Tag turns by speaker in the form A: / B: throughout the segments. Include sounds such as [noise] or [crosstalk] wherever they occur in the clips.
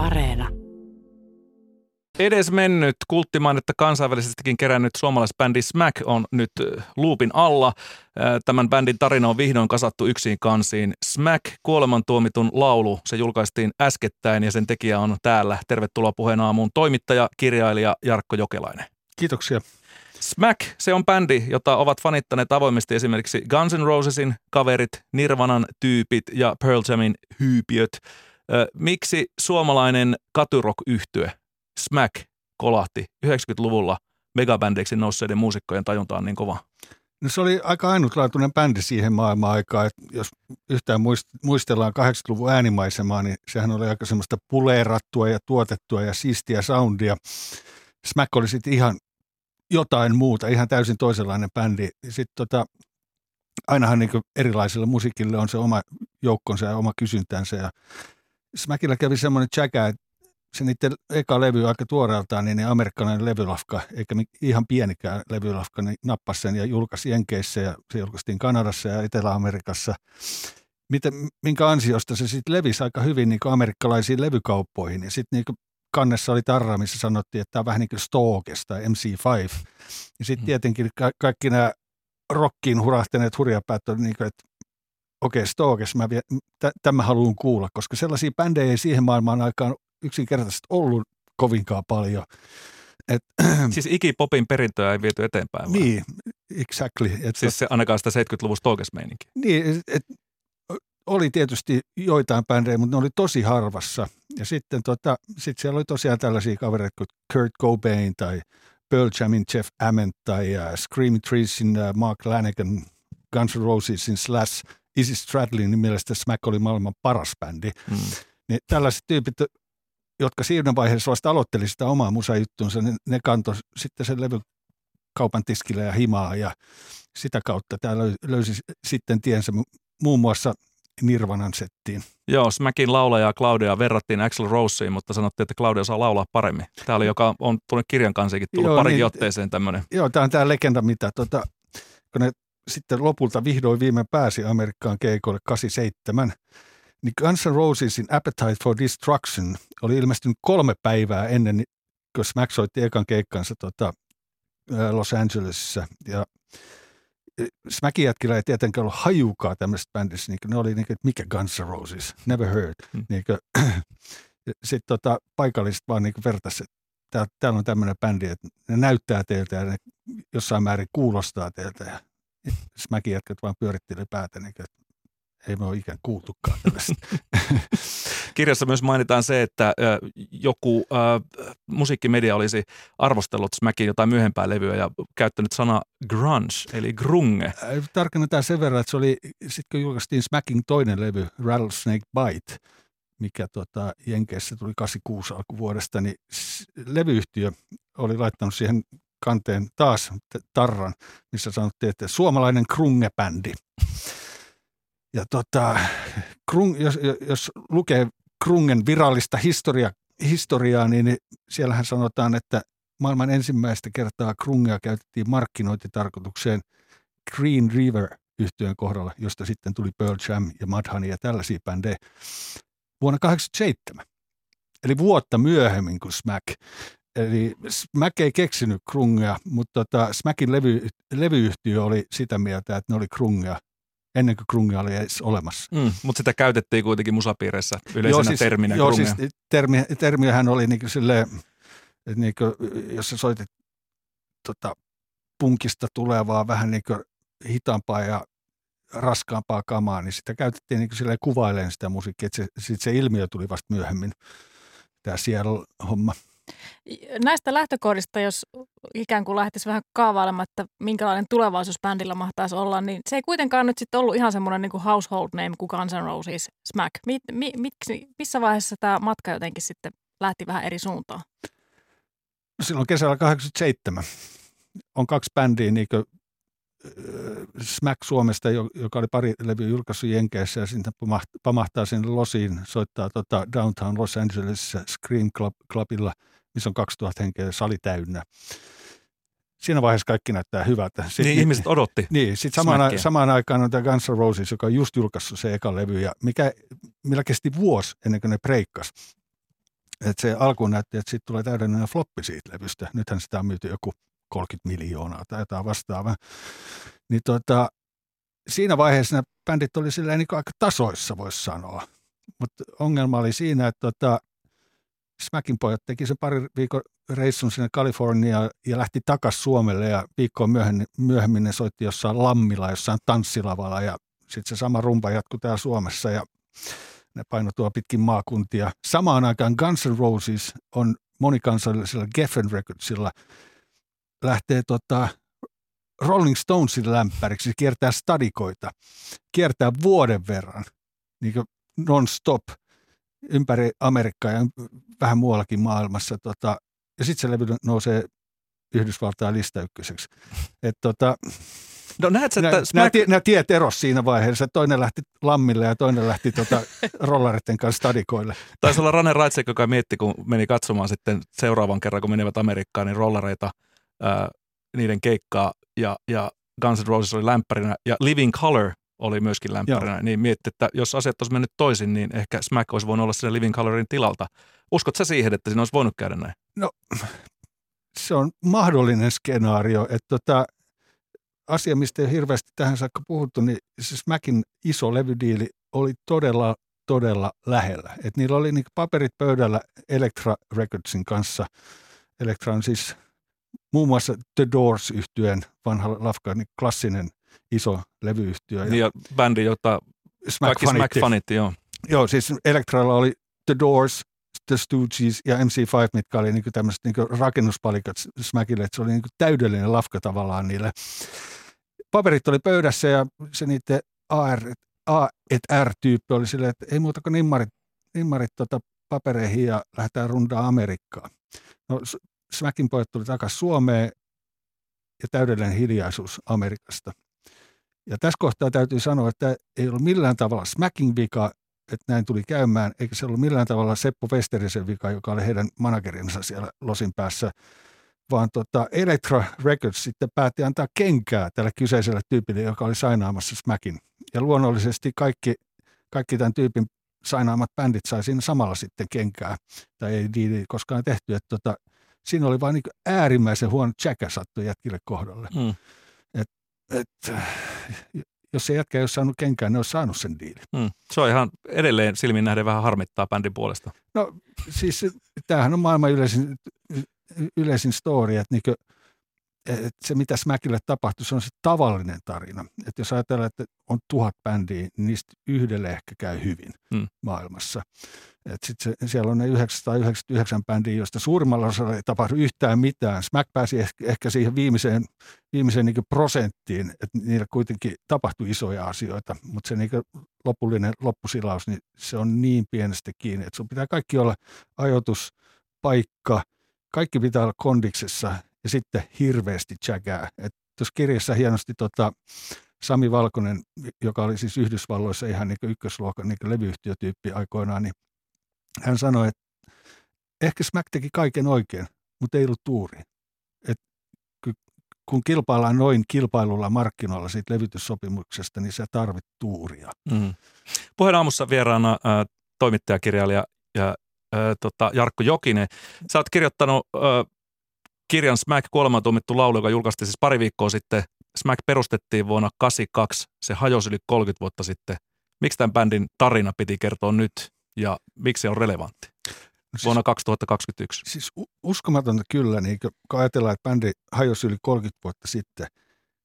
A: Areena.
B: Edes mennyt kulttimainetta kansainvälisestikin kerännyt suomalaisbändi Smack on nyt luupin alla. Tämän bändin tarina on vihdoin kasattu yksin kansiin. Smack, kuolemantuomitun laulu, se julkaistiin äskettäin ja sen tekijä on täällä. Tervetuloa puheen aamuun toimittaja, kirjailija Jarkko Jokelainen.
C: Kiitoksia.
B: Smack, se on bändi, jota ovat fanittaneet avoimesti esimerkiksi Guns N' Rosesin kaverit, Nirvanan tyypit ja Pearl Jamin hyypiöt. Miksi suomalainen katurock yhtye Smack kolahti 90-luvulla megabändeiksi nousseiden muusikkojen tajuntaan niin kova?
C: No se oli aika ainutlaatuinen bändi siihen maailman aikaan. Että jos yhtään muistellaan 80-luvun äänimaisemaa, niin sehän oli aika semmoista puleerattua ja tuotettua ja siistiä soundia. Smack oli sitten ihan jotain muuta, ihan täysin toisenlainen bändi. Sitten tota, ainahan niin erilaisille musiikille on se oma joukkonsa ja oma kysyntänsä. Ja Smackilla kävi semmoinen jäkä, että se niiden eka levy aika tuoreeltaan, niin amerikkalainen levylafka, eikä ihan pienikään levylafka, niin nappasi sen ja julkaisi Jenkeissä ja se julkaistiin Kanadassa ja Etelä-Amerikassa. Miten, minkä ansiosta se sitten levisi aika hyvin niin amerikkalaisiin levykauppoihin. Ja sitten niin kannessa oli tarra, missä sanottiin, että tämä on vähän niin kuin Stokes tai MC5. Ja sitten mm. tietenkin ka- kaikki nämä rockiin hurahtaneet hurjapäät on niin kuin, että okei, okay, Stokes, mä vie, t- tämä haluan kuulla, koska sellaisia bändejä ei siihen maailmaan aikaan yksinkertaisesti ollut kovinkaan paljon.
B: Et, [clears throat] siis ikipopin perintöä ei viety eteenpäin
C: vai? Niin, exactly.
B: Et siis se ainakaan sitä 70-luvun Stokes-meininki.
C: Niin, et, oli tietysti joitain bändejä, mutta ne oli tosi harvassa. Ja sitten tota, sit siellä oli tosiaan tällaisia kavereita kuin Kurt Cobain tai Pearl Jamin Jeff Ament tai uh, Screaming Treesin uh, Mark Lanigan, Guns N' Rosesin Slash, Izzy Stradlin mielestä Smack oli maailman paras bändi. Mm. Niin tällaiset tyypit, jotka siinä vaiheessa vasta aloitteli sitä omaa musajuttuunsa, ne, ne kantoi sitten sen levy kaupan tiskille ja himaa ja sitä kautta tämä löysi sitten tiensä muun muassa Nirvanan settiin.
B: Joo, Smackin laulaja Claudia verrattiin Axel Roseen, mutta sanottiin, että Claudia saa laulaa paremmin. Tämä oli, joka on tuonne kirjan kanssa tullut joo, parikin niin, otteeseen tämmöinen.
C: Joo, tämä on tämä legenda, mitä tota, kun ne sitten lopulta vihdoin viime pääsi Amerikkaan keikoille 87, niin Guns N' Rosesin Appetite for Destruction oli ilmestynyt kolme päivää ennen, kun Smack soitti ekan keikkansa tota, Los Angelesissa. Ja Smackin jätkillä ei tietenkään ollut hajukaa tämmöistä bändissä, niin ne oli niin kuin, että mikä Guns N' Roses, never heard. Hmm. Niin [clears throat] Sitten tota, paikalliset vaan niin vertaisi, että täällä on tämmöinen bändi, että ne näyttää teiltä ja ne jossain määrin kuulostaa teiltä. Ja Smackin jätkät vaan pyöritteli päätä, niin että ei me ole ikään kuultukaan tällaista. [laughs]
B: Kirjassa myös mainitaan se, että joku äh, musiikkimedia olisi arvostellut Smackin jotain myöhempää levyä ja käyttänyt sana grunge, eli grunge.
C: Tarkennetaan sen verran, että se oli, sitten kun julkaistiin Smackin toinen levy, Rattlesnake Bite, mikä tota, Jenkeissä tuli 86 alkuvuodesta, niin levyyhtiö oli laittanut siihen kanteen taas tarran, missä sanottiin, että suomalainen krunge-bändi. Ja tota, krung, jos, jos lukee Krungen virallista historia, historiaa, niin siellähän sanotaan, että maailman ensimmäistä kertaa Krungea käytettiin markkinointitarkoitukseen Green River yhtyön kohdalla, josta sitten tuli Pearl Jam ja Mudhoney ja tällaisia bändejä vuonna 1987. Eli vuotta myöhemmin kuin Smack. Eli Smack ei keksinyt Krungea, mutta tota, Smackin levy, levyyhtiö oli sitä mieltä, että ne oli Krungea ennen kuin krungia oli edes olemassa.
B: Mm, mutta sitä käytettiin kuitenkin musapiireissä yleisenä joo, siis, terminä
C: Joo, krungia. siis termi, termiähän oli niin kuin silleen, että niin kuin, jos sä soitit tota, punkista tulevaa vähän niin kuin hitaampaa ja raskaampaa kamaa, niin sitä käytettiin niin kuin kuvailemaan sitä musiikkia, että se, sit se ilmiö tuli vasta myöhemmin, tämä Seattle-homma.
D: Näistä lähtökohdista, jos ikään kuin lähtisi vähän kaavailemaan, että minkälainen tulevaisuus bändillä mahtaisi olla, niin se ei kuitenkaan nyt sitten ollut ihan semmoinen niin kuin household name kuin Guns N' Roses Smack. Mi, mi, miksi, missä vaiheessa tämä matka jotenkin sitten lähti vähän eri suuntaan?
C: No silloin kesällä 87 on kaksi bändiä, niin kuin Smack Suomesta, joka oli pari levyä julkaissut Jenkeissä ja sitten pamahtaa sinne Losiin, soittaa tota Downtown Los Angelesissa Scream Club, Clubilla – missä on 2000 henkeä sali täynnä. Siinä vaiheessa kaikki näyttää hyvältä.
B: Sitten, niin, ihmiset odotti.
C: Niin, sitten samaan, samaan aikaan on tämä Guns N' Roses, joka on just julkaissut se eka levy, ja mikä, millä kesti vuosi ennen kuin ne breikkas. että se alkuun näytti, että siitä tulee täydellinen floppi siitä levystä. Nythän sitä on myyty joku 30 miljoonaa tai jotain vastaavaa. Niin tota, siinä vaiheessa nämä bändit oli silleen niin aika tasoissa, voisi sanoa. Mutta ongelma oli siinä, että tota, Smackin pojat teki sen pari viikon reissun sinne Kaliforniaan ja lähti takaisin Suomelle ja viikkoa myöhemmin, myöhemmin ne soitti jossain Lammilla, jossain tanssilavalla ja sitten se sama rumpa jatkui täällä Suomessa ja ne painottua pitkin maakuntia. Samaan aikaan Guns N' Roses on monikansallisella Geffen Recordsilla lähtee tota, Rolling Stonesin lämpäriksi, kiertää stadikoita, kiertää vuoden verran niin non-stop ympäri Amerikkaa ja vähän muuallakin maailmassa. Tota, ja sitten se levy nousee Yhdysvaltain lista ykköseksi. Et tota,
B: No näet että
C: nämä, Smack... nämä, nämä tiet eros siinä vaiheessa. Toinen lähti lammille ja toinen lähti tota [laughs] rolleritten kanssa stadikoille.
B: Taisi olla Rane Raitsek, joka mietti, kun meni katsomaan sitten seuraavan kerran, kun menivät Amerikkaan, niin rollereita, ää, niiden keikkaa ja, ja Guns N' Roses oli lämpärinä ja Living Color oli myöskin lämpärinä, Joo. niin mietti, että jos asiat olisi mennyt toisin, niin ehkä Smack olisi voinut olla siinä Living Colorin tilalta. Uskot sä siihen, että siinä olisi voinut käydä näin?
C: No, se on mahdollinen skenaario, että tota, asia, mistä ei ole hirveästi tähän saakka puhuttu, niin se Smackin iso levydiili oli todella, todella lähellä. Et niillä oli niin paperit pöydällä Elektra Recordsin kanssa. Elektra on siis muun muassa The doors yhtyeen vanha lafka, niin klassinen iso levyyhtiö.
B: Ja, ja bändi, jota Smack kaikki Smack fanitti, joo.
C: Joo, siis Elektralla oli The Doors, The Stooges ja MC5, mitkä oli niin tämmöiset niin rakennuspalikat Smackille, että se oli niin täydellinen lafka tavallaan niille. Paperit oli pöydässä ja se niiden AR, A et R-tyyppi oli silleen, että ei muuta kuin nimmarit, nimmarit tota papereihin ja lähdetään rundaa Amerikkaan. No, Smackin pojat tuli takaisin Suomeen ja täydellinen hiljaisuus Amerikasta. Ja tässä kohtaa täytyy sanoa, että ei ollut millään tavalla Smacking vika, että näin tuli käymään, eikä se ollut millään tavalla Seppo Westerisen vika, joka oli heidän managerinsa siellä Losin päässä, vaan tota Electra Records sitten päätti antaa kenkää tälle kyseiselle tyypille, joka oli sainaamassa Smackin. Ja luonnollisesti kaikki, kaikki tämän tyypin sainaamat bändit sai siinä samalla sitten kenkää, tai ei diili koskaan tehty, että tota, siinä oli vain niin äärimmäisen huono tsäkä sattui jätkille kohdalle. Mm. Et, et, jos se jätkä ei olisi saanut kenkään, ne olisi saanut sen diilin. Mm.
B: Se on ihan edelleen silmin nähden vähän harmittaa bändin puolesta.
C: No siis tämähän on maailman yleisin, yleisin story, että niin kuin, että se mitä Smackille tapahtui, se on se tavallinen tarina. Että jos ajatellaan, että on tuhat bändiä, niin niistä yhdelle ehkä käy hyvin hmm. maailmassa. Et sit se, siellä on ne 999 bändiä, joista suurimmalla osalla ei tapahdu yhtään mitään. Smack pääsi ehkä, ehkä siihen viimeiseen, viimeiseen niin prosenttiin, että niillä kuitenkin tapahtui isoja asioita, mutta se niin lopullinen loppusilaus, niin se on niin pienestä kiinni, että sun pitää kaikki olla ajoitus, paikka, kaikki pitää olla kondiksessa ja sitten hirveästi tsäkää. tuossa kirjassa hienosti tota, Sami Valkonen, joka oli siis Yhdysvalloissa ihan niin ykkösluokan niin levyyhtiötyyppi aikoinaan, niin hän sanoi, että ehkä Smack teki kaiken oikein, mutta ei ollut tuuri. Et kun kilpaillaan noin kilpailulla markkinoilla siitä levytyssopimuksesta, niin se tarvit tuuria. Mm.
B: Puheen aamussa vieraana äh, toimittajakirjailija ja äh, tota, Jarkko Jokinen. Sä oot kirjoittanut äh, kirjan Smack kuolemaan tuomittu laulu, joka julkaistiin siis pari viikkoa sitten. Smack perustettiin vuonna 82, se hajosi yli 30 vuotta sitten. Miksi tämän bändin tarina piti kertoa nyt ja miksi se on relevantti? No siis, vuonna 2021?
C: Siis uskomatonta kyllä, niin kun ajatellaan, että bändi hajosi yli 30 vuotta sitten,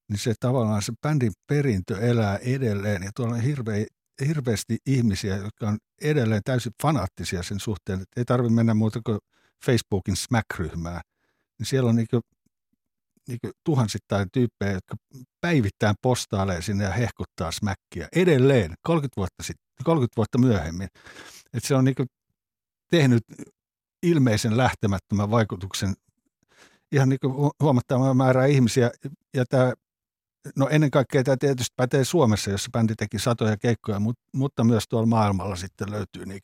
C: niin se tavallaan se bändin perintö elää edelleen. Ja tuolla on hirveä, hirveästi ihmisiä, jotka on edelleen täysin fanaattisia sen suhteen, että ei tarvitse mennä muuta kuin Facebookin Smack-ryhmään – niin siellä on niin kuin, niin kuin tuhansittain tyyppejä, jotka päivittäin postailee sinne ja hehkuttaa smäkkiä edelleen 30 vuotta, sitten, 30 vuotta myöhemmin. Et se on niin tehnyt ilmeisen lähtemättömän vaikutuksen ihan niin huomattava määrä ihmisiä. Ja tämä, no ennen kaikkea tämä tietysti pätee Suomessa, jossa bändi teki satoja keikkoja, mutta myös tuolla maailmalla sitten löytyy niin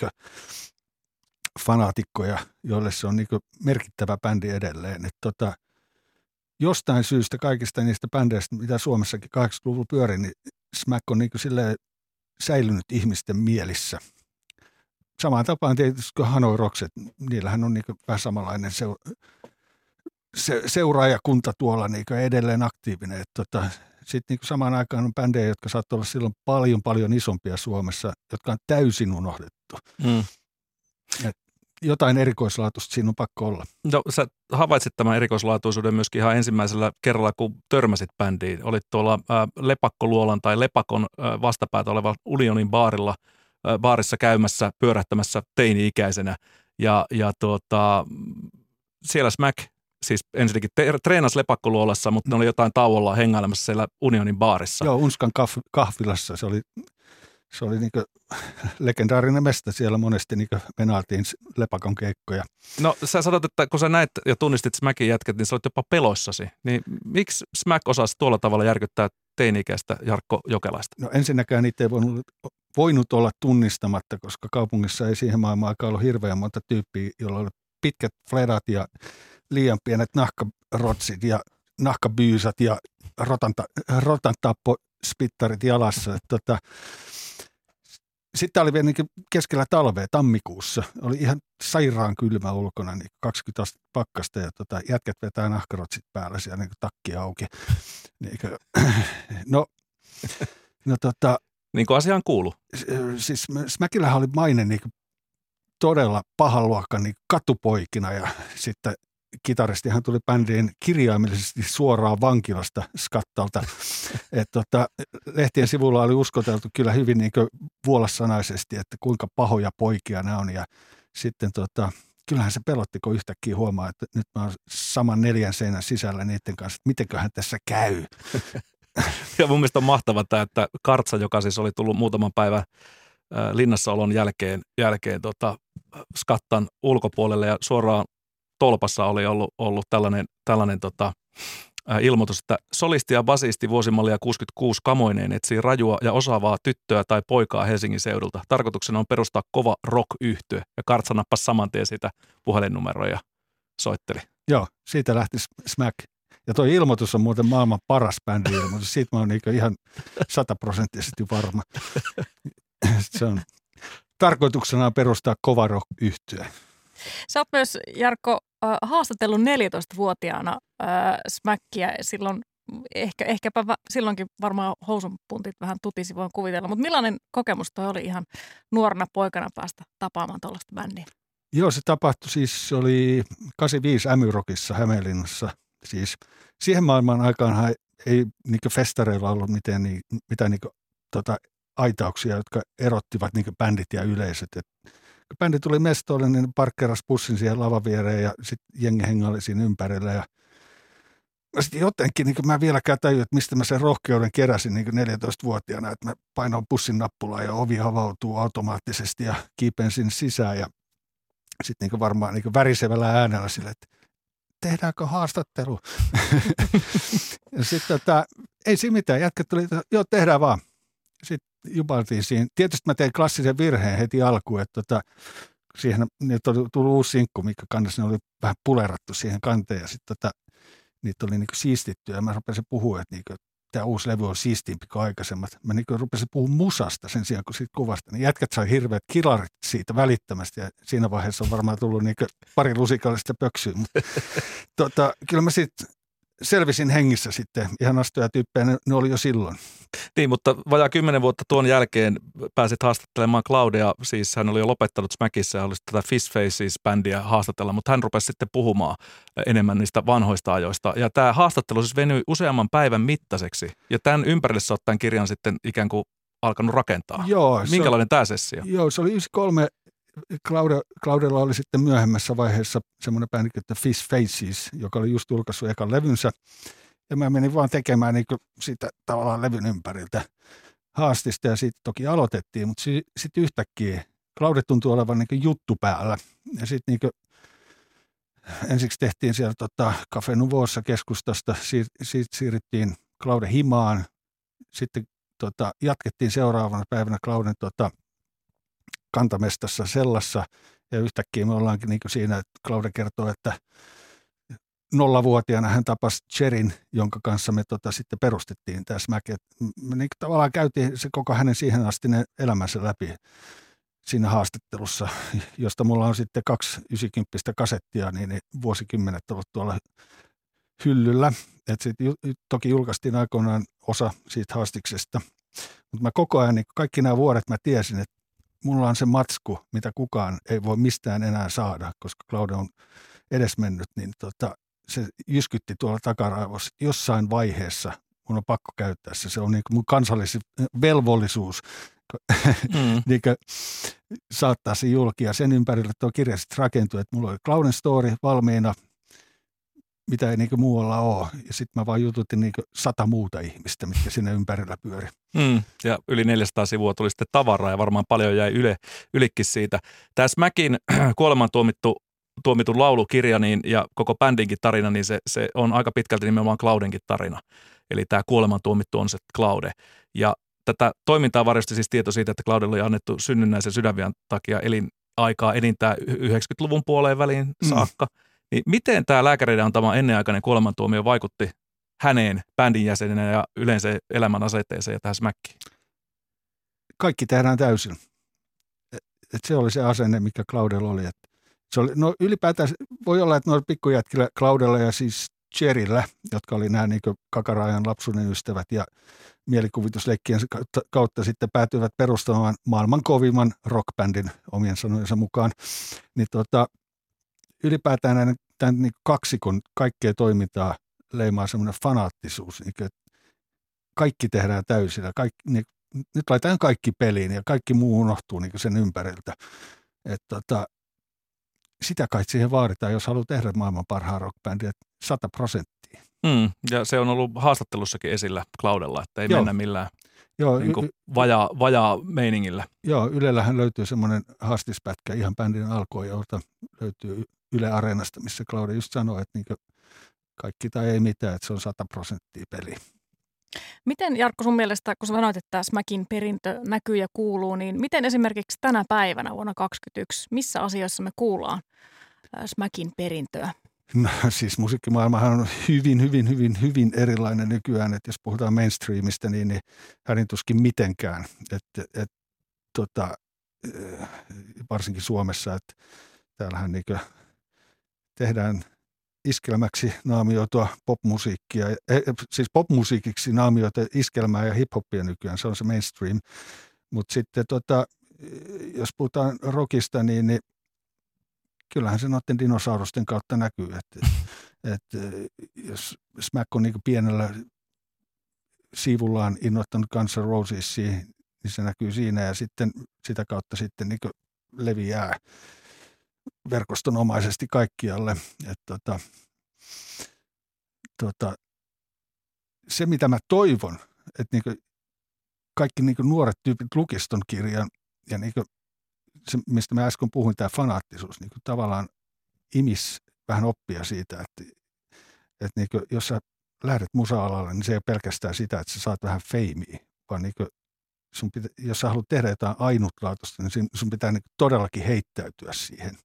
C: fanaatikkoja, joille se on niin merkittävä bändi edelleen. Et tota, jostain syystä kaikista niistä bändeistä, mitä Suomessakin 80-luvulla pyöri, niin Smack on niin säilynyt ihmisten mielissä. samaan tapaan tietysti kuin Hanoi Rockset, niillähän on niin vähän samanlainen seu, se, seuraajakunta tuolla niin edelleen aktiivinen. Tota, Sitten niin samaan aikaan on bändejä, jotka saattavat olla silloin paljon paljon isompia Suomessa, jotka on täysin unohdettu. Mm. Et jotain erikoislaatuista siinä on pakko olla.
B: No sä havaitsit tämän erikoislaatuisuuden myöskin ihan ensimmäisellä kerralla, kun törmäsit bändiin. Olit tuolla äh, Lepakkoluolan tai Lepakon äh, vastapäätä oleva Unionin baarilla, äh, baarissa käymässä, pyörähtämässä teini-ikäisenä. Ja, ja tuota, siellä Smack siis ensinnäkin te- treenasi lepakkoluolassa, mutta ne oli jotain tauolla hengailemassa siellä Unionin baarissa.
C: Joo, Unskan kahv- kahvilassa. Se oli se oli niin legendaarinen mesta siellä monesti niin venaatiin lepakon keikkoja.
B: No sä sanot, että kun sä näit ja tunnistit Smackin jätket, niin sä olit jopa peloissasi. Niin miksi Smack osasi tuolla tavalla järkyttää teini-ikäistä Jarkko Jokelaista?
C: No ensinnäkään niitä ei voinut, voinut olla tunnistamatta, koska kaupungissa ei siihen maailmaan aikaan ollut hirveän monta tyyppiä, jolla oli pitkät fledat ja liian pienet nahkarotsit ja nahkabyysat ja rotanta, rotantappo spittarit jalassa. Että tota, sitten oli vielä niin keskellä talvea tammikuussa. Oli ihan sairaan kylmä ulkona, niin 20 astetta pakkasta ja tota, jätket vetää nahkarotsit päällä siellä niin takki auki. Niin kuin, [clears throat] no, no tota,
B: niin kuin asiaan kuuluu.
C: Siis Smäkillähän oli maine niin todella pahan luokka niin katupoikina ja sitten kitaristi hän tuli bändiin kirjaimellisesti suoraan vankilasta skattalta. [laughs] Et tota, lehtien sivulla oli uskoteltu kyllä hyvin niin vuolassanaisesti, että kuinka pahoja poikia nämä on. Ja sitten tota, kyllähän se pelotti, kun yhtäkkiä huomaa, että nyt mä oon saman neljän seinän sisällä niiden kanssa, että mitenköhän tässä käy. [laughs]
B: ja mun mielestä on mahtavaa tämä, että Kartsa, joka siis oli tullut muutaman päivän linnassaolon jälkeen, jälkeen tota, skattan ulkopuolelle ja suoraan tolpassa oli ollut, ollut tällainen, tällainen tota, ilmoitus, että solisti ja basisti vuosimallia 66 kamoineen etsii rajua ja osaavaa tyttöä tai poikaa Helsingin seudulta. Tarkoituksena on perustaa kova rock yhtye ja Kartsa nappasi saman tien siitä puhelinnumeroja soitteli.
C: Joo, siitä lähti Smack. Ja tuo ilmoitus on muuten maailman paras bändi-ilmoitus. Siitä mä oon niin ihan sataprosenttisesti varma. [laughs] Se on tarkoituksena perustaa kova rock yhtye.
D: Sä oot myös, Jarkko, haastatellut 14-vuotiaana äh, Smackia silloin, ehkä, ehkäpä va, silloinkin varmaan housunpuntit vähän tutisi, voin kuvitella. Mutta millainen kokemus toi oli ihan nuorena poikana päästä tapaamaan tuollaista bändiä?
C: Joo, se tapahtui siis, se oli 85 Ämyrokissa Hämeenlinnassa. Siis siihen maailman aikaan ei niin festareilla ollut mitään, niin, mitään niin, tota, aitauksia, jotka erottivat niin bändit ja yleisöt. Et bändi tuli mestoille, niin parkkeeras bussin siihen lavan viereen ja sitten jengi hengaili siinä ympärillä. Ja sitten jotenkin, niin mä vieläkään tajuin, että mistä mä sen rohkeuden keräsin niin 14-vuotiaana, että mä painoin bussin nappulaa ja ovi avautuu automaattisesti ja kiipen sinne sisään ja sitten niin varmaan niin värisevällä äänellä sille, että tehdäänkö haastattelu? [laughs] ja sitten tota, ei siinä mitään, jätkät tuli, joo tehdään vaan. Sitten jubaltiin siinä. Tietysti mä tein klassisen virheen heti alkuun, että tota, siihen niitä oli tullut uusi sinkku, mikä kannassa ne oli vähän pulerattu siihen kanteen ja sitten tota, niitä oli niinku siistitty ja mä rupesin puhua, että niinku, tämä uusi levy on siistiimpi kuin aikaisemmat. Mä niinku rupesin puhumaan musasta sen sijaan kuin siitä kuvasta. Niin jätkät sai hirveät kilarit siitä välittömästi ja siinä vaiheessa on varmaan tullut niinku pari lusikallista pöksyä. Mutta [laughs] tota, kyllä mä sitten selvisin hengissä sitten. Ihan astuja tyyppejä ne, ne oli jo silloin.
B: Niin, mutta vajaa kymmenen vuotta tuon jälkeen pääsit haastattelemaan Claudia, siis hän oli jo lopettanut Smackissa ja olisi tätä Fish Faces-bändiä haastatella, mutta hän rupesi sitten puhumaan enemmän niistä vanhoista ajoista. Ja tämä haastattelu siis venyi useamman päivän mittaiseksi, ja tämän ympärille sä tämän kirjan sitten ikään kuin alkanut rakentaa.
C: Joo.
B: Minkälainen tämä sessio?
C: Joo, se oli 93 Claude, Claudella oli sitten myöhemmässä vaiheessa semmoinen bändi että Fish Faces, joka oli just julkaissut ekan levynsä. Ja mä menin vaan tekemään niin sitä tavallaan levyn ympäriltä haastista ja sitten toki aloitettiin, mutta sitten sit yhtäkkiä Claude tuntui olevan niin juttu päällä. Ja sitten niin ensiksi tehtiin siellä tota, Cafe Nuvossa keskustasta, siir, siitä siirryttiin Claude himaan, sitten tota, jatkettiin seuraavana päivänä Clauden tota, kantamestassa sellassa. Ja yhtäkkiä me ollaankin niin kuin siinä, että Claude kertoo, että nollavuotiaana hän tapasi Cherin, jonka kanssa me tota, sitten perustettiin tämä Smack. Me niin tavallaan käytiin se koko hänen siihen asti elämänsä läpi. siinä haastattelussa, josta mulla on sitten kaksi 90 kasettia, niin, vuosikymmenet ollut tuolla hyllyllä. Et sit, toki julkaistiin aikoinaan osa siitä haastiksesta, mutta mä koko ajan, niin kaikki nämä vuodet mä tiesin, että mulla on se matsku, mitä kukaan ei voi mistään enää saada, koska Claude on edesmennyt, niin tota, se jyskytti tuolla takaraivossa. Jossain vaiheessa mun on pakko käyttää se. Se on niin mun kansallis velvollisuus mm. [laughs] niin saattaa se julki. Ja sen ympärille tuo kirja sitten rakentui, että mulla oli Clauden story valmiina, mitä ei niin muualla ole. Ja sitten mä vaan jututin niin sata muuta ihmistä, mitkä sinne ympärillä pyöri.
B: Mm. Ja yli 400 sivua tuli sitten tavaraa ja varmaan paljon jäi yle, ylikin siitä. Tämä Smackin [clears throat] kuoleman tuomittu tuomitun laulukirja niin, ja koko bändinkin tarina, niin se, se on aika pitkälti nimenomaan Claudenkin tarina. Eli tämä kuoleman tuomittu on se Claude. Ja tätä toimintaa varjosti siis tieto siitä, että Claudelle oli annettu synnynnäisen sydänvian takia elinaikaa enintään 90-luvun puoleen väliin mm. saakka. Mm. Niin miten tämä lääkäreiden antama ennenaikainen kuolemantuomio vaikutti häneen bändin jäsenenä ja yleensä elämän asetteeseen ja tähän smäkkiin?
C: Kaikki tehdään täysin. Et se oli se asenne, mikä Claudella oli. Et se oli, no ylipäätään voi olla, että noilla pikkujätkillä Claudella ja siis Cherillä, jotka oli nämä niin kakaraajan lapsuuden ystävät ja mielikuvitusleikkien kautta, kautta sitten päätyivät perustamaan maailman kovimman rockbändin omien sanojensa mukaan, niin tota, ylipäätään näiden, tämän niin kaksikon kaikkea toimintaa leimaa semmoinen fanaattisuus, niin kuin, kaikki tehdään täysillä, kaikki, niin, nyt laitetaan kaikki peliin ja kaikki muu unohtuu niin sen ympäriltä. Et, tota, sitä kai siihen vaaditaan, jos haluaa tehdä maailman parhaan rockbändiä, 100 prosenttia.
B: Mm, ja se on ollut haastattelussakin esillä Claudella, että ei Joo. mennä millään Joo, niin kuin vajaa, vajaa meiningillä.
C: Joo, Ylellähän löytyy semmoinen haastispätkä ihan bändin alkoon, jolta löytyy Yle Areenasta, missä Claude just sanoi, että niin kaikki tai ei mitään, että se on 100 prosenttia peli.
D: Miten Jarkko sun mielestä, kun sanoit, että Smäkin perintö näkyy ja kuuluu, niin miten esimerkiksi tänä päivänä vuonna 2021, missä asioissa me kuullaan Smäkin perintöä?
C: No, siis musiikkimaailmahan on hyvin, hyvin, hyvin, hyvin erilainen nykyään, että jos puhutaan mainstreamista, niin, niin hänen tuskin mitenkään. Et, et, tota, varsinkin Suomessa, että täällähän niin tehdään iskelmäksi naamioitua popmusiikkia, eh, siis popmusiikiksi naamioita iskelmää ja hiphoppia nykyään, se on se mainstream. Mutta sitten tota, jos puhutaan rockista, niin, niin kyllähän se noiden dinosaurusten kautta näkyy, että et, jos Smack on niin pienellä siivullaan innoittanut Guns N' Rosesia, niin se näkyy siinä ja sitten sitä kautta sitten niin leviää verkostonomaisesti kaikkialle. Et tota, tota, se, mitä mä toivon, että niin kaikki niin nuoret tyypit lukiston kirjan ja niin se, mistä mä äsken puhuin, tämä fanaattisuus, niin tavallaan imis vähän oppia siitä, että, että niin jos sä lähdet musa-alalle, niin se ei ole pelkästään sitä, että sä saat vähän feimiä, vaan niin sun pitä, jos sä haluat tehdä jotain ainutlaatuista, niin sun pitää niin todellakin heittäytyä siihen.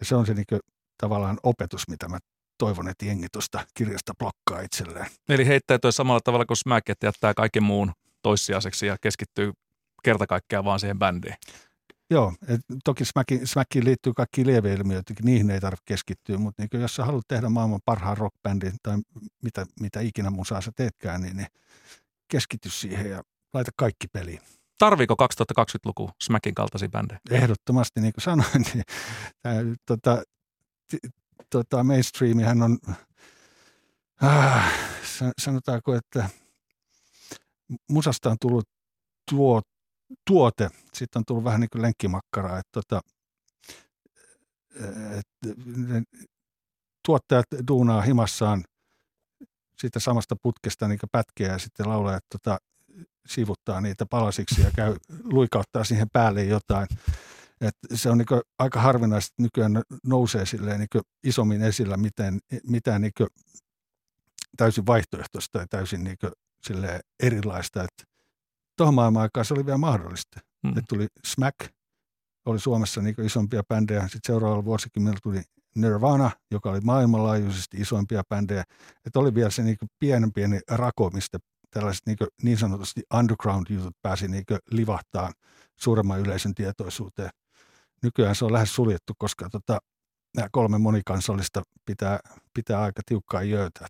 C: Ja se on se niin kuin, tavallaan opetus, mitä mä toivon, että jengi tuosta kirjasta blokkaa itselleen.
B: Eli heittäytyä samalla tavalla kuin Smack, että jättää kaiken muun toissijaiseksi ja keskittyy kerta kaikkiaan vaan siihen bändiin.
C: Joo, et toki Smackiin, Smackiin liittyy kaikki lieveilmiöitä, niihin ei tarvitse keskittyä, mutta niin jos sä haluat tehdä maailman parhaan rockbändin tai mitä, mitä ikinä musaa sä teetkään, niin, niin keskity siihen ja laita kaikki peliin.
B: Tarviiko 2020-luku Smackin kaltaisia bändejä?
C: Ehdottomasti, niin kuin sanoin, niin tämä, tota, tota, mainstreamihän on, äh, sanotaanko, että musasta on tullut tuo, tuote, sitten on tullut vähän niin kuin lenkkimakkaraa, että tota, et, tuottajat duunaa himassaan siitä samasta putkesta niin pätkeä ja sitten laulajat tota, sivuttaa niitä palasiksi ja käy [laughs] luikauttaa siihen päälle jotain. Et se on niin aika harvinaista, että nykyään nousee silleen niin isommin esillä miten, mitään niin täysin vaihtoehtoista ja täysin niin erilaista. Että tuohon maailman aikaan se oli vielä mahdollista. Mm. Että tuli Smack, oli Suomessa niin isompia bändejä. Sitten seuraavalla vuosikymmenellä tuli Nirvana, joka oli maailmanlaajuisesti isoimpia bändejä. Että oli vielä se niin pienen pieni rako, mistä tällaiset niin, niin sanotusti underground-jutut pääsi niin livahtaan suuremman yleisön tietoisuuteen. Nykyään se on lähes suljettu, koska tota, nämä kolme monikansallista pitää, pitää aika tiukkaa jöötä.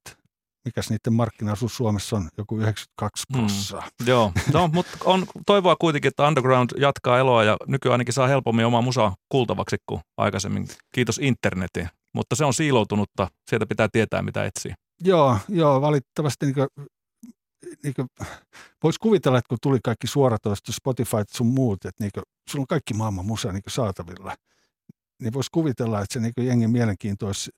C: Mikäs niiden markkinaosuus Suomessa on? Joku 92 prossaa.
B: Mm, [laughs] joo, no, mutta on toivoa kuitenkin, että underground jatkaa eloa ja nykyään ainakin saa helpommin omaa musaa kuultavaksi kuin aikaisemmin. Kiitos internetin. Mutta se on siiloutunutta, sieltä pitää tietää mitä etsii.
C: Joo, joo valitettavasti niin niin kuin, voisi kuvitella, että kun tuli kaikki suoratoisto, Spotify sun muut, että niin kuin, sulla on kaikki maailman musa niin saatavilla, niin voisi kuvitella, että se niin kuin, jengin mielenkiinto olisi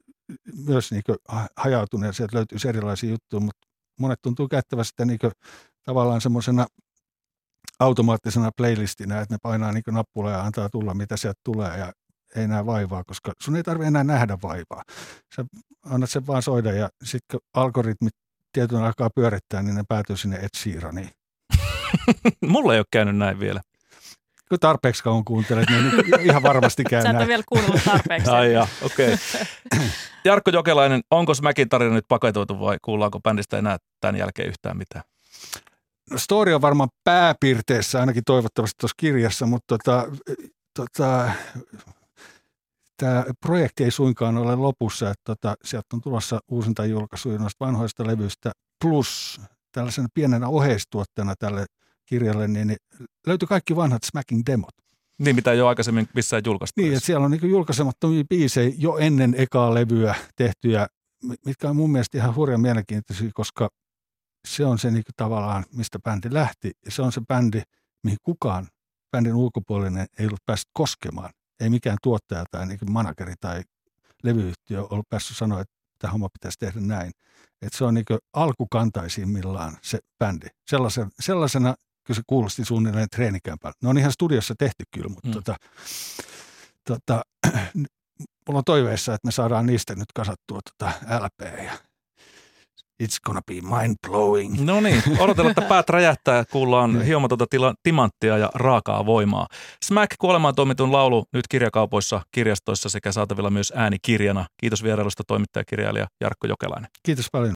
C: myös niin kuin, hajautunut ja sieltä löytyisi erilaisia juttuja, mutta monet tuntuu käyttävän sitä niin kuin, tavallaan semmoisena automaattisena playlistinä, että ne painaa niin nappula ja antaa tulla, mitä sieltä tulee ja ei näe vaivaa, koska sun ei tarvitse enää nähdä vaivaa. Sä annat sen vaan soida ja sitten kun algoritmit tietyn aikaa pyörittää, niin ne päätyy sinne Ed Sheeraniin. [laughs]
B: Mulla ei ole käynyt näin vielä.
C: Kun tarpeeksi kauan kuuntelet, niin ihan varmasti [laughs] käy
D: Sä
C: et
D: ole vielä kuunnellut tarpeeksi.
B: Ai ja, okei. Okay. [clears throat] Jarkko Jokelainen, onko Smäkin tarina nyt paketoitu vai kuullaanko bändistä enää tämän jälkeen yhtään mitään?
C: No story on varmaan pääpiirteessä, ainakin toivottavasti tuossa kirjassa, mutta tota, tota, tämä projekti ei suinkaan ole lopussa, että tota, sieltä on tulossa uusinta julkaisuja noista vanhoista levyistä, plus tällaisena pienenä oheistuotteena tälle kirjalle, niin, löytyi kaikki vanhat Smacking demot.
B: Niin, mitä ole aikaisemmin missään julkaistu.
C: Niin, että siellä on niin julkaisemattomia biisejä jo ennen ekaa levyä tehtyjä, mitkä on mun mielestä ihan hurjan mielenkiintoisia, koska se on se niin tavallaan, mistä bändi lähti. Ja se on se bändi, mihin kukaan bändin ulkopuolinen ei ollut päässyt koskemaan ei mikään tuottaja tai niin manageri tai levyyhtiö ollut päässyt sanoa, että tämä homma pitäisi tehdä näin. Että se on niin alkukantaisimmillaan se bändi. Sellaisena, sellaisena kyllä se kuulosti suunnilleen treenikämpältä. Ne on ihan studiossa tehty kyllä, mutta mm. tota, tota, [clears throat] mulla on toiveissa, että me saadaan niistä nyt kasattua tota LP ja It's gonna be mind-blowing.
B: No niin, odotellaan, että päät räjähtää, kuullaan niin. hiomatonta tila, timanttia ja raakaa voimaa. Smack kuolemaan toimitun laulu nyt kirjakaupoissa, kirjastoissa sekä saatavilla myös äänikirjana. Kiitos vierailusta toimittajakirjailija Jarkko Jokelainen.
C: Kiitos paljon.